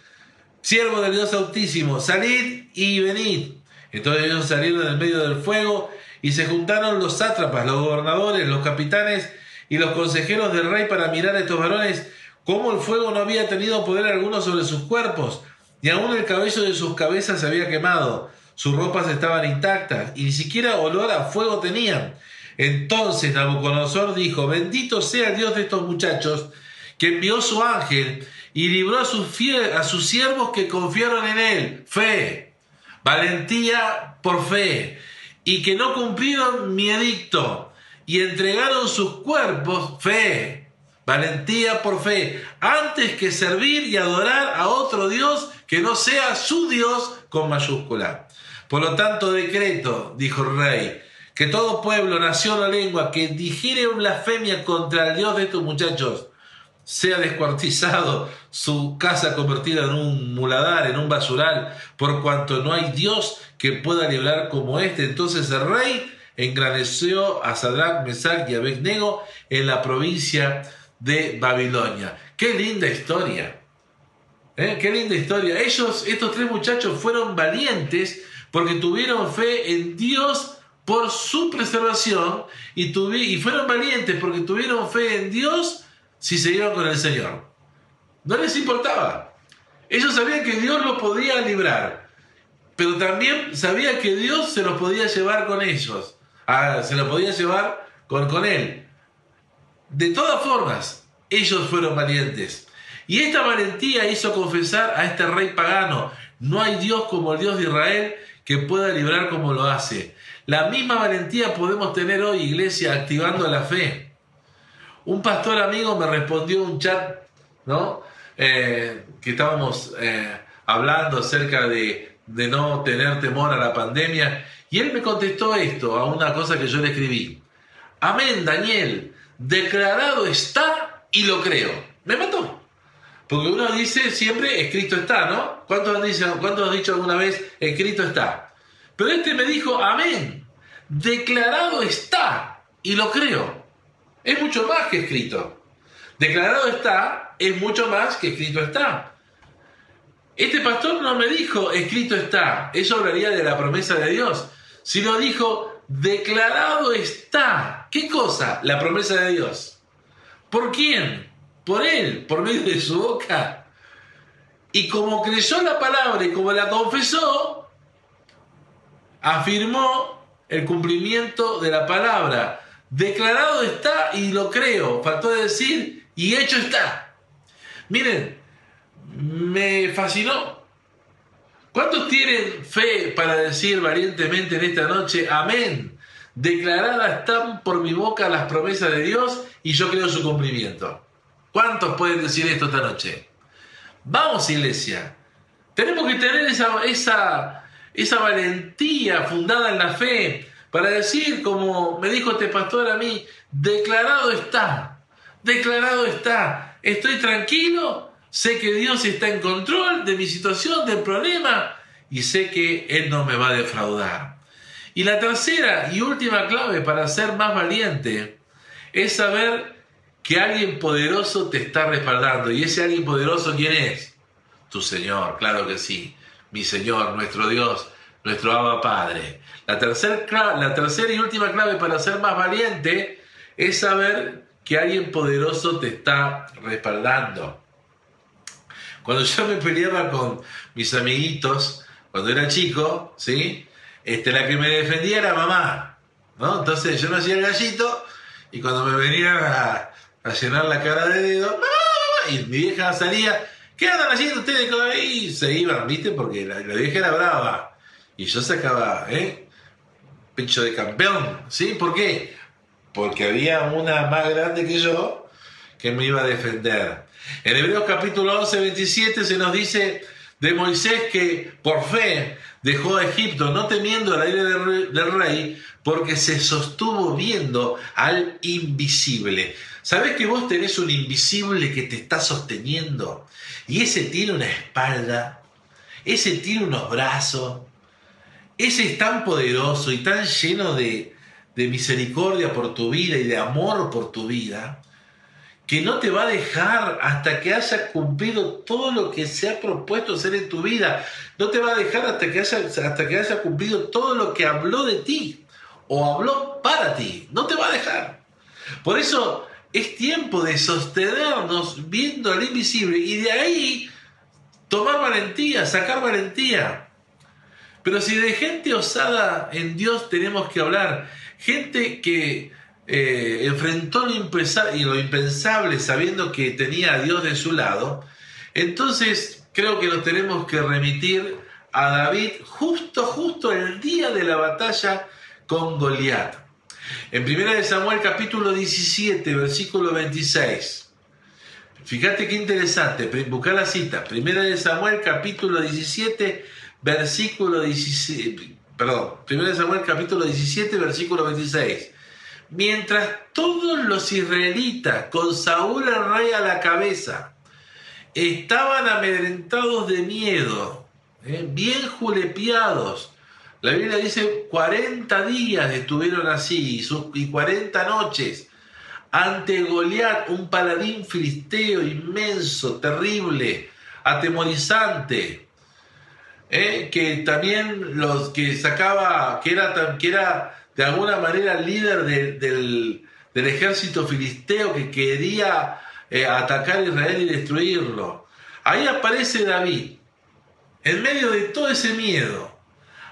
Siervo del Dios Altísimo, salid y venid. Entonces ellos salieron en medio del fuego y se juntaron los sátrapas, los gobernadores, los capitanes y los consejeros del rey para mirar a estos varones cómo el fuego no había tenido poder alguno sobre sus cuerpos, ni aun el cabello de sus cabezas se había quemado, sus ropas estaban intactas y ni siquiera olor a fuego tenían. Entonces Nabucodonosor dijo, bendito sea el Dios de estos muchachos, que envió su ángel y libró a sus, a sus siervos que confiaron en él. Fe, valentía por fe, y que no cumplieron mi edicto, y entregaron sus cuerpos, fe, valentía por fe, antes que servir y adorar a otro Dios que no sea su Dios con mayúscula. Por lo tanto, decreto, dijo el rey, que todo pueblo, nación o lengua que dijere blasfemia contra el Dios de estos muchachos sea descuartizado, su casa convertida en un muladar, en un basural, por cuanto no hay Dios que pueda librar como este. Entonces el rey engrandeció a Sadrach, Mesach y Abednego en la provincia de Babilonia. Qué linda historia. ¿Eh? Qué linda historia. Ellos, estos tres muchachos, fueron valientes porque tuvieron fe en Dios por su preservación y, y fueron valientes porque tuvieron fe en Dios si iban con el Señor. No les importaba. Ellos sabían que Dios los podía librar. pero también sabía que Dios se los podía llevar con ellos, ah, se los podía llevar con, con él. De todas formas, ellos fueron valientes. Y esta valentía hizo confesar a este rey pagano, no hay Dios como el Dios de Israel que pueda librar como lo hace. La misma valentía podemos tener hoy, iglesia, activando la fe. Un pastor amigo me respondió un chat, ¿no? Eh, que estábamos eh, hablando acerca de, de no tener temor a la pandemia, y él me contestó esto, a una cosa que yo le escribí. Amén, Daniel, declarado está y lo creo. Me mató. Porque uno dice siempre, escrito está, ¿no? ¿Cuántos han dicho, alguna vez, escrito está? Pero este me dijo, amén, declarado está y lo creo. Es mucho más que escrito. Declarado está es mucho más que escrito está. Este pastor no me dijo, escrito está, eso hablaría de la promesa de Dios, sino dijo, declarado está. ¿Qué cosa? La promesa de Dios. ¿Por quién? Por él, por medio de su boca. Y como creyó la palabra y como la confesó, afirmó el cumplimiento de la palabra. Declarado está y lo creo. Faltó decir y hecho está. Miren, me fascinó. ¿Cuántos tienen fe para decir valientemente en esta noche, amén? Declaradas están por mi boca las promesas de Dios y yo creo su cumplimiento. ¿Cuántos pueden decir esto esta noche? Vamos, iglesia. Tenemos que tener esa, esa, esa valentía fundada en la fe para decir, como me dijo este pastor a mí, declarado está, declarado está, estoy tranquilo sé que Dios está en control de mi situación, del problema, y sé que Él no me va a defraudar. Y la tercera y última clave para ser más valiente es saber que alguien poderoso te está respaldando. ¿Y ese alguien poderoso quién es? Tu Señor, claro que sí. Mi Señor, nuestro Dios, nuestro Abba Padre. La tercera, la tercera y última clave para ser más valiente es saber que alguien poderoso te está respaldando. Cuando yo me peleaba con mis amiguitos, cuando era chico, ¿sí? Este, la que me defendía era mamá, ¿no? Entonces yo no el gallito y cuando me venían a, llenar la cara de dedo, ¡mamá, mamá! Y mi vieja salía, ¿qué andan haciendo ustedes? Y se iban, ¿viste? Porque la, vieja era brava. Y yo sacaba, ¿eh? Pecho de campeón, ¿sí? ¿Por qué? Porque había una más grande que yo que me iba a defender. En Hebreos capítulo 11, 27 se nos dice de Moisés que por fe dejó a Egipto, no temiendo la ira del rey, porque se sostuvo viendo al invisible. ¿Sabes que vos tenés un invisible que te está sosteniendo? Y ese tiene una espalda, ese tiene unos brazos, ese es tan poderoso y tan lleno de, de misericordia por tu vida y de amor por tu vida, que no te va a dejar hasta que haya cumplido todo lo que se ha propuesto hacer en tu vida. No te va a dejar hasta que haya, hasta que haya cumplido todo lo que habló de ti o habló para ti. No te va a dejar. Por eso es tiempo de sostenernos viendo al invisible y de ahí tomar valentía, sacar valentía. Pero si de gente osada en Dios tenemos que hablar, gente que eh, enfrentó lo, impensable sabiendo que tenía a Dios de su lado, entonces creo que nos tenemos que remitir a David justo, justo el día de la batalla con Goliat. En 1 Samuel capítulo 17, versículo 26. Fíjate qué interesante, buscar la cita. 1 Samuel capítulo 17, versículo 17, perdón, 1 Samuel capítulo 17, versículo 26. Mientras todos los israelitas, con Saúl el rey a la cabeza, estaban amedrentados de miedo, ¿eh? bien julepiados. La Biblia dice 40 días estuvieron así y 40 noches ante Goliat, un paladín filisteo inmenso, terrible, atemorizante, ¿eh? que también los que sacaba, que era, que era de alguna manera líder del, ejército filisteo que quería eh, atacar a Israel y destruirlo. Ahí aparece David, en medio de todo ese miedo,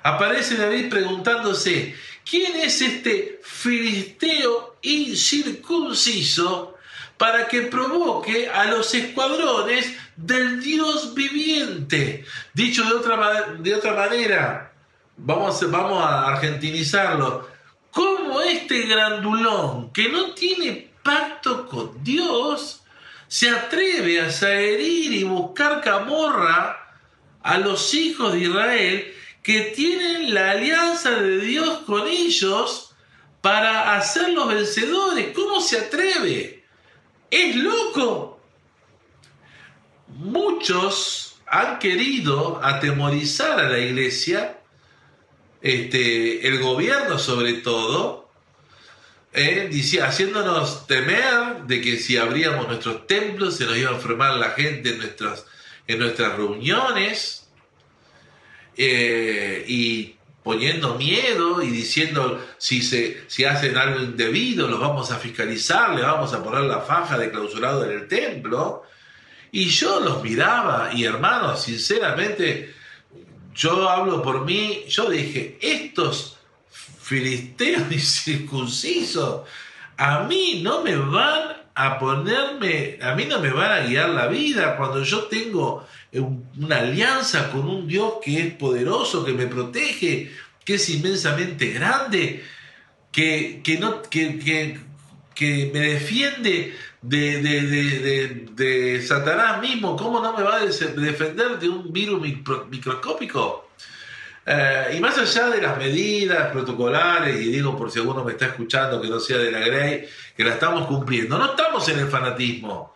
aparece David preguntándose, ¿quién es este filisteo incircunciso para que provoque a los escuadrones del Dios viviente? Dicho de otra, de otra manera, vamos, vamos a argentinizarlo, ¿cómo este grandulón que no tiene pacto con Dios se atreve a herir y buscar camorra a los hijos de Israel que tienen la alianza de Dios con ellos para hacerlos vencedores. ¿Cómo se atreve? Es loco. Muchos han querido atemorizar a la iglesia, este, el gobierno sobre todo, eh, haciéndonos temer de que si abríamos nuestros templos se nos iba a enfermar la gente en nuestras, en nuestras reuniones eh, y poniendo miedo y diciendo si, se, si hacen algo indebido, los vamos a fiscalizar, le vamos a poner la faja de clausurado en el templo. Y yo los miraba y hermanos, sinceramente, yo hablo por mí, yo dije, estos filisteos incircuncisos a mí no me van a ponerme, a mí no me van a guiar la vida cuando yo tengo una alianza con un Dios que es poderoso, que me protege, que es inmensamente grande, que, que, no, que, que, me defiende de, de, de, Satanás mismo. ¿Cómo no me va a defender de un virus microscópico? Eh, y más allá de las medidas protocolares, y digo por si alguno me está escuchando que no sea de la Grey, que la estamos cumpliendo, no estamos en el fanatismo.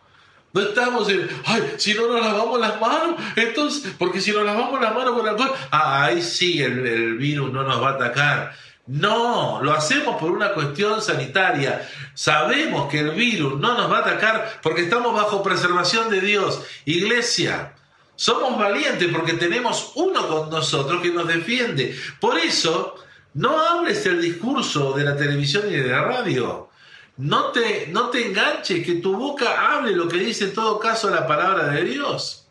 No estamos en, ay, si no nos lavamos las manos, entonces, porque si nos lavamos las manos con alcohol, ah, ahí sí el, el virus no nos va a atacar. No, lo hacemos por una cuestión sanitaria. Sabemos que el virus no nos va a atacar porque estamos bajo preservación de Dios. Iglesia, somos valientes porque tenemos uno con nosotros que nos defiende. Por eso, no hables el discurso de la televisión y de la radio. No te, no te enganches, que tu boca hable lo que dice en todo caso la palabra de Dios.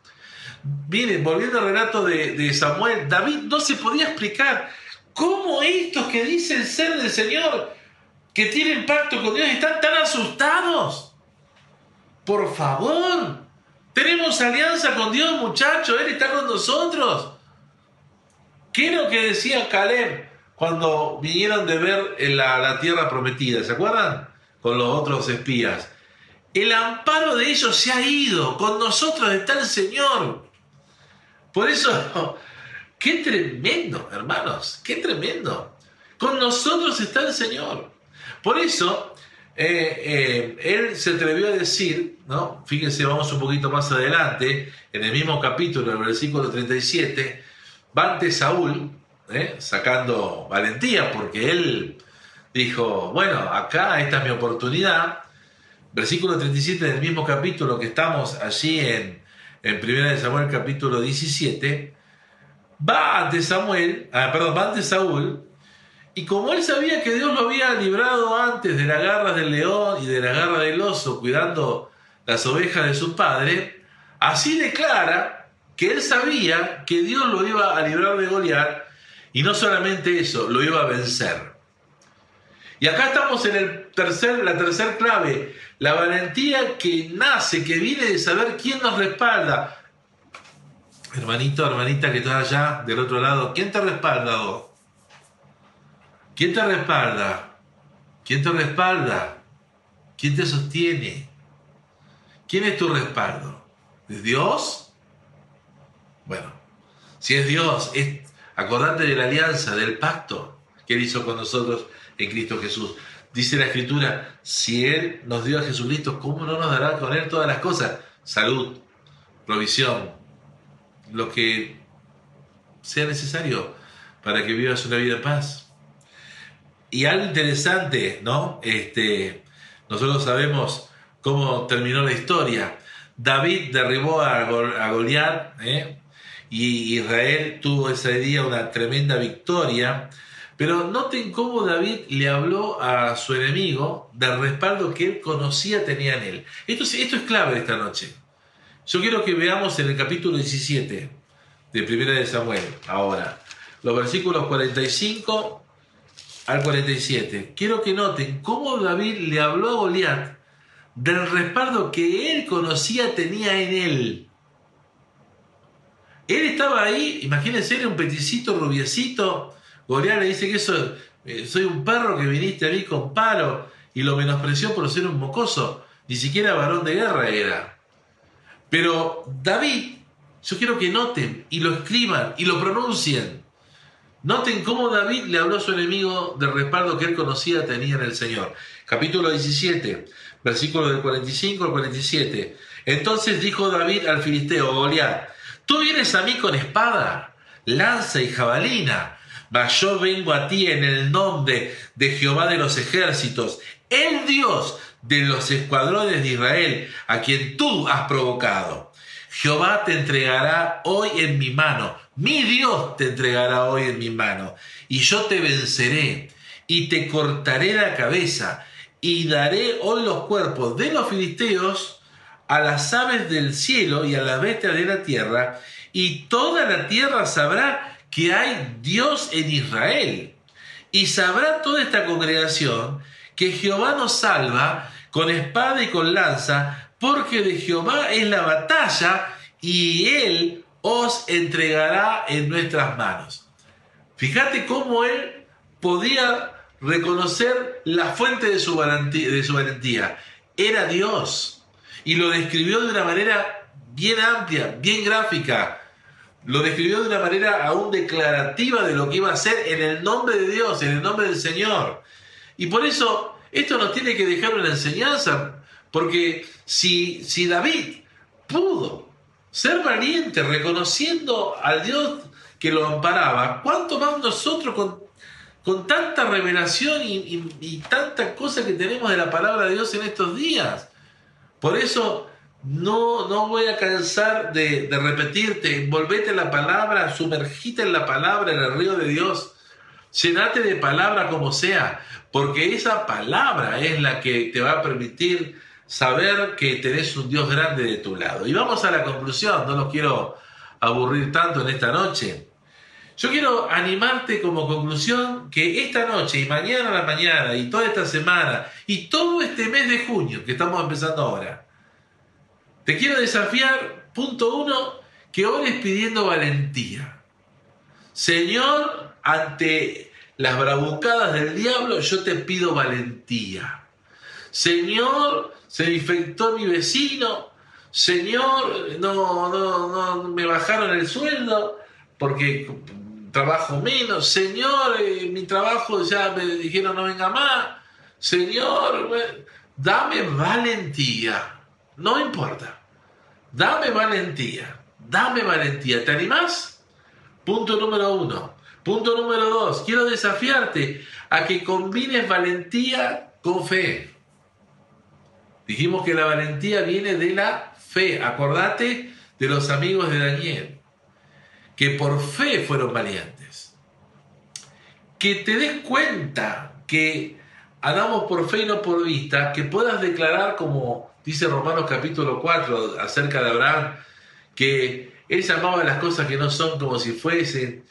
Miren, volviendo al relato de, Samuel, David no se podía explicar cómo estos que dicen ser del Señor, que tienen pacto con Dios, están tan asustados. Por favor, tenemos alianza con Dios, muchachos, Él está con nosotros. ¿Qué es lo que decía Caleb cuando vinieron de ver la, la tierra prometida? ¿Se acuerdan? con los otros espías. El amparo de ellos se ha ido, con nosotros está el Señor. Por eso, qué tremendo, hermanos, qué tremendo. Con nosotros está el Señor. Por eso, eh, eh, él se atrevió a decir, ¿no? Fíjense, vamos un poquito más adelante, en el mismo capítulo, en el versículo 37, va ante Saúl, ¿eh? sacando valentía, porque él dijo, bueno, acá esta es mi oportunidad. Versículo 37 del mismo capítulo que estamos allí en, en 1 Samuel capítulo 17, va ante Samuel, ah, perdón, va ante Saúl, y como él sabía que Dios lo había librado antes de la garra del león y de la garra del oso, cuidando las ovejas de su padre, así declara que él sabía que Dios lo iba a librar de Goliat, y no solamente eso, lo iba a vencer. Y acá estamos en el tercer, la tercera clave, la valentía que nace, que viene de saber quién nos respalda. Hermanito, hermanita que estás allá del otro lado, ¿quién te respalda vos? ¿Quién te respalda? ¿Quién te respalda? ¿Quién te sostiene? ¿Quién es tu respaldo? ¿Es Dios? Bueno, si es Dios, es, acordate de la alianza, del pacto que Él hizo con nosotros en Cristo Jesús. Dice la Escritura, si Él nos dio a Jesucristo, ¿cómo no nos dará con Él todas las cosas? Salud, provisión, lo que sea necesario para que vivas una vida en paz. Y algo interesante, ¿no? Este, nosotros sabemos cómo terminó la historia. David derribó a, a Goliat ¿eh? y Israel tuvo ese día una tremenda victoria pero noten cómo David le habló a su enemigo del respaldo que él conocía tenía en él. Esto, esto es clave esta noche. Yo quiero que veamos en el capítulo 17 de Primera de Samuel, ahora, los versículos 45 al 47. Quiero que noten cómo David le habló a Goliat del respaldo que él conocía tenía en él. Él estaba ahí, imagínense, era un peticito rubiecito. Goliat le dice que eso, eh, soy un perro que viniste a mí con palo y lo menospreció por ser un mocoso. Ni siquiera varón de guerra era. Pero David, yo quiero que noten y lo escriban y lo pronuncien. Noten cómo David le habló a su enemigo del respaldo que él conocía tenía en el Señor. Capítulo 17, versículo del 45 al 47. Entonces dijo David al filisteo, Goliat, tú vienes a mí con espada, lanza y jabalina, mas yo vengo a ti en el nombre de Jehová de los ejércitos, el Dios de los escuadrones de Israel, a quien tú has provocado. Jehová te entregará hoy en mi mano, mi Dios te entregará hoy en mi mano, y yo te venceré, y te cortaré la cabeza, y daré hoy los cuerpos de los filisteos a las aves del cielo y a las bestias de la tierra, y toda la tierra sabrá que hay Dios en Israel. Y sabrá toda esta congregación que Jehová nos salva con espada y con lanza, porque de Jehová es la batalla y él os entregará en nuestras manos. Fíjate cómo él podía reconocer la fuente de su, valentía, de su. Era Dios. Y lo describió de una manera bien amplia, bien gráfica. Lo describió de una manera aún declarativa de lo que iba a hacer en el nombre de Dios, en el nombre del Señor. Y por eso esto nos tiene que dejar una enseñanza, porque si, si David pudo ser valiente reconociendo al Dios que lo amparaba, ¿cuánto más nosotros con, con tanta revelación y, tanta cosa que tenemos de la palabra de Dios en estos días? Por eso no, no voy a cansar de, de repetirte, volvete a la palabra, sumergite en la palabra, en el río de Dios, llenate de palabra como sea, porque esa palabra es la que te va a permitir saber que tenés un Dios grande de tu lado. Y vamos a la conclusión, no los quiero aburrir tanto en esta noche. Yo quiero animarte como conclusión que esta noche y mañana a la mañana y toda esta semana y todo este mes de junio que estamos empezando ahora, te quiero desafiar, punto uno, que ores pidiendo valentía. Señor, ante las bravucadas del diablo, yo te pido valentía. Señor, se infectó mi vecino. Señor, no, no, no, me bajaron el sueldo porque trabajo menos. Señor, eh, mi trabajo ya me dijeron no venga más. Señor, dame valentía. No importa. Dame valentía. Dame valentía. ¿Te animás? Punto número uno. Punto número dos, quiero desafiarte a que combines valentía con fe. Dijimos que la valentía viene de la fe. Acordate de los amigos de Daniel, que por fe fueron valientes. Que te des cuenta que andamos por fe y no por vista, que puedas declarar como dice Romanos capítulo 4 acerca de Abraham, que él llamaba las cosas que no son como si fuesen,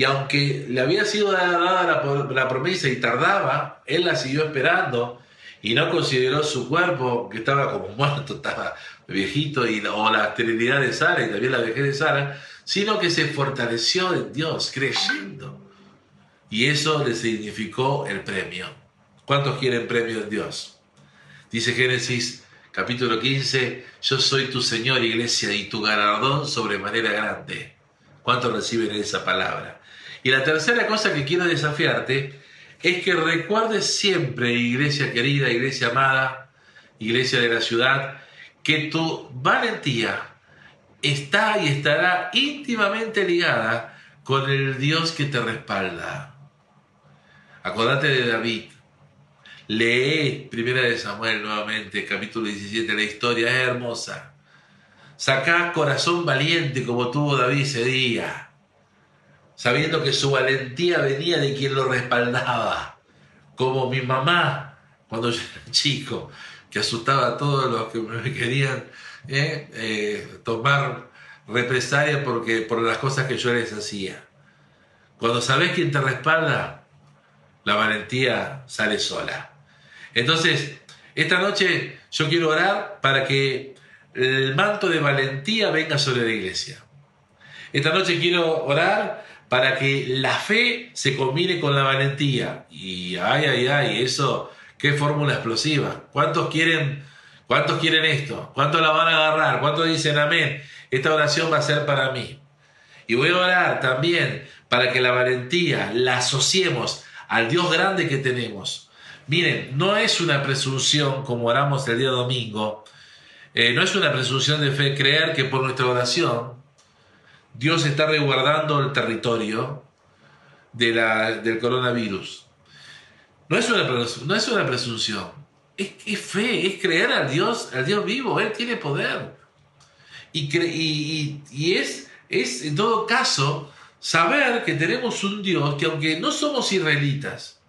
y aunque le había sido dada la, promesa y tardaba, él la siguió esperando y no consideró su cuerpo, que estaba como muerto, estaba viejito, y, o la esterilidad de Sara y también la vejez de Sara, sino que se fortaleció en Dios, creyendo. Y eso le significó el premio. ¿Cuántos quieren premio en Dios? Dice Génesis capítulo 15, yo soy tu Señor, iglesia, y tu galardón sobremanera grande. ¿Cuántos reciben esa palabra? Y la tercera cosa que quiero desafiarte es que recuerdes siempre, iglesia querida, iglesia amada, iglesia de la ciudad, que tu valentía está y estará íntimamente ligada con el Dios que te respalda. Acordate de David. Lee Primera de Samuel nuevamente, capítulo 17, la historia es hermosa. Sacá corazón valiente como tuvo David ese día sabiendo que su valentía venía de quien lo respaldaba, como mi mamá cuando yo era chico, que asustaba a todos los que me querían eh, eh, tomar represalia porque, por las cosas que yo les hacía. Cuando sabes quién te respalda, la valentía sale sola. Entonces, esta noche yo quiero orar para que el manto de valentía venga sobre la iglesia. Esta noche quiero orar para que la fe se combine con la valentía. Y ay, ay, ay, eso, qué fórmula explosiva. ¿Cuántos quieren, cuántos quieren esto? ¿Cuántos la van a agarrar? ¿Cuántos dicen amén? Esta oración va a ser para mí. Y voy a orar también para que la valentía la asociemos al Dios grande que tenemos. Miren, no es una presunción como oramos el día domingo, eh, no es una presunción de fe creer que por nuestra oración Dios está resguardando el territorio de la, del coronavirus. No es una, no es una presunción, es, fe, es creer al Dios, al Dios vivo, Él tiene poder. Y, y, y es, es, en todo caso, saber que tenemos un Dios que aunque no somos israelitas,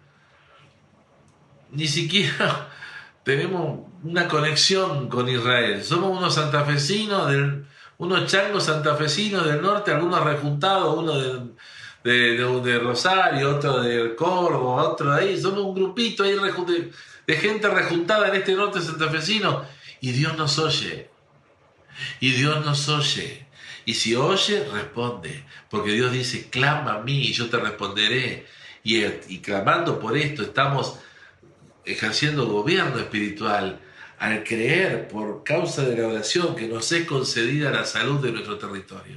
ni siquiera tenemos una conexión con Israel. Somos unos santafesinos, del, unos changos santafesinos del norte, algunos rejuntados, uno de, de, Rosario, otro del Córdoba, otro de ahí. Somos un grupito ahí de gente rejuntada en este norte santafesino. Y Dios nos oye. Y Dios nos oye. Y si oye, responde. Porque Dios dice, clama a mí y yo te responderé. Y, y clamando por esto estamos ejerciendo gobierno espiritual al creer por causa de la oración que nos es concedida la salud de nuestro territorio.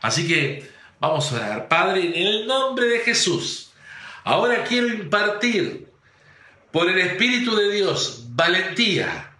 Así que vamos a orar. Padre, en el nombre de Jesús, ahora quiero impartir por el Espíritu de Dios valentía,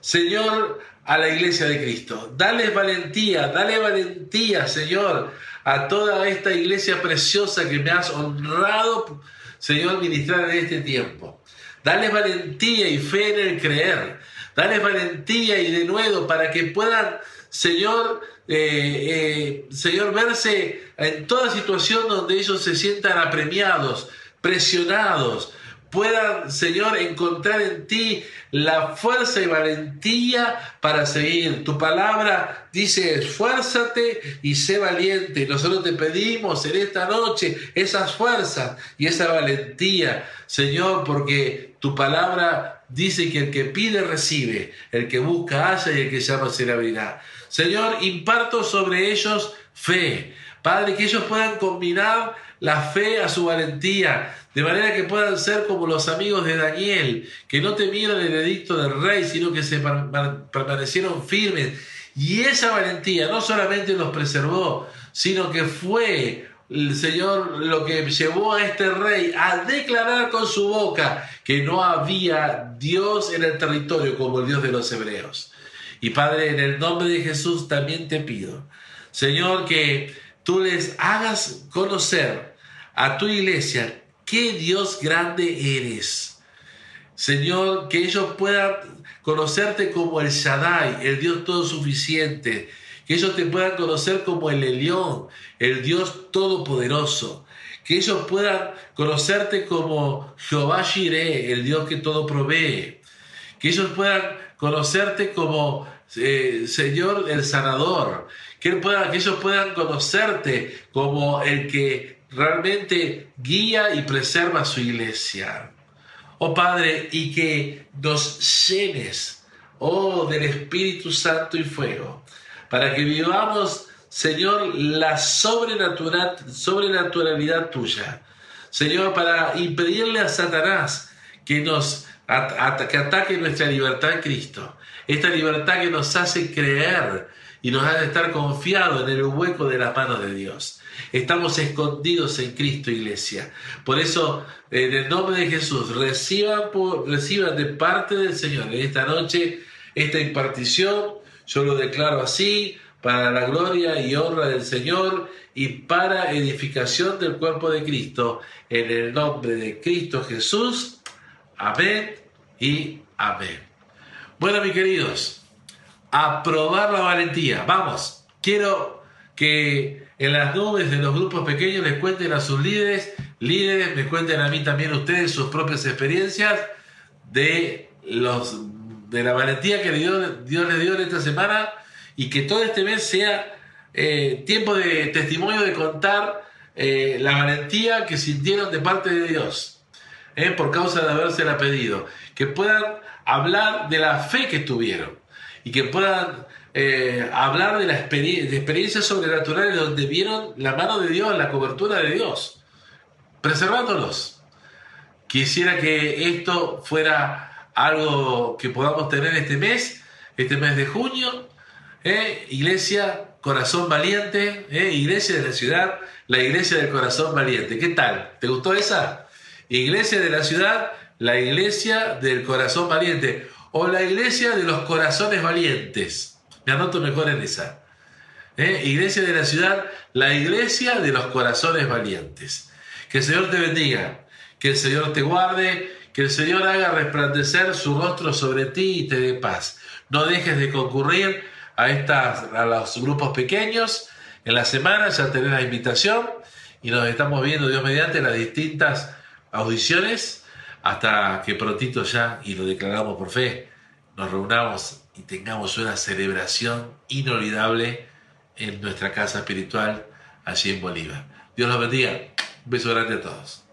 Señor, a la iglesia de Cristo. Dale valentía, dale valentía, Señor, a toda esta iglesia preciosa que me has honrado, Señor, ministrar en este tiempo. Dale valentía y fe en el creer. Dale valentía y de nuevo para que puedan, Señor, eh, eh, Señor, verse en toda situación donde ellos se sientan apremiados, presionados, puedan, Señor, encontrar en ti la fuerza y valentía para seguir. Tu palabra dice, esfuérzate y sé valiente. Nosotros te pedimos en esta noche esas fuerzas y esa valentía, Señor, porque tu palabra dice que el que pide recibe, el que busca halla y el que llama se le abrirá. Señor, imparto sobre ellos fe. Padre, que ellos puedan combinar la fe a su valentía, de manera que puedan ser como los amigos de Daniel, que no temieron el edicto del rey, sino que se permanecieron firmes. Y esa valentía no solamente los preservó, sino que fue el Señor lo que llevó a este rey a declarar con su boca que no había Dios en el territorio como el Dios de los hebreos. Y Padre, en el nombre de Jesús también te pido, Señor, que tú les hagas conocer a tu iglesia qué Dios grande eres. Señor, que ellos puedan conocerte como el Shaddai, el Dios todo suficiente, que ellos te puedan conocer como el Elión, el Dios todopoderoso, que ellos puedan conocerte como Jehová Jireh, el Dios que todo provee, que ellos puedan conocerte como eh, Señor el sanador, que, que ellos puedan conocerte como el que realmente guía y preserva su iglesia. Oh Padre, y que nos llenes, oh, del Espíritu Santo y fuego, para que vivamos, Señor, la sobrenatural, sobrenaturalidad tuya. Señor, para impedirle a Satanás que nos que ataque nuestra libertad en Cristo. Esta libertad que nos hace creer y nos hace estar confiados en el hueco de las manos de Dios. Estamos escondidos en Cristo, iglesia. Por eso, en el nombre de Jesús, reciban, por, reciban de parte del Señor en esta noche esta impartición yo lo declaro así, para la gloria y honra del Señor y para edificación del cuerpo de Cristo, en el nombre de Cristo Jesús. Amén y amén. Bueno, mis queridos, a probar la valentía. Vamos, quiero que en las nubes de los grupos pequeños les cuenten a sus líderes, líderes, me cuenten a mí también ustedes sus propias experiencias de los de la valentía que Dios, Dios les dio en esta semana y que todo este mes sea eh, tiempo de testimonio de contar eh, la valentía que sintieron de parte de Dios, eh, por causa de habérsela pedido, que puedan hablar de la fe que tuvieron y que puedan hablar de, la de experiencias sobrenaturales donde vieron la mano de Dios, la cobertura de Dios, preservándolos. Quisiera que esto fuera algo que podamos tener este mes, este mes de junio. ¿eh? Iglesia, corazón valiente, ¿eh? iglesia de la ciudad, la iglesia del corazón valiente. ¿Qué tal? ¿Te gustó esa? Iglesia de la ciudad, la iglesia del corazón valiente o la iglesia de los corazones valientes. Me anoto mejor en esa. ¿Eh? Iglesia de la ciudad, la iglesia de los corazones valientes. Que el Señor te bendiga, que el Señor te guarde, que el Señor haga resplandecer su rostro sobre ti y te dé paz. No dejes de concurrir a, estas, a los grupos pequeños. En la semana ya tenés la invitación y nos estamos viendo, Dios mediante, las distintas audiciones hasta que prontito ya, y lo declaramos por fe, nos reunamos y tengamos una celebración inolvidable en nuestra casa espiritual allí en Bolívar. Dios los bendiga. Un beso grande a todos.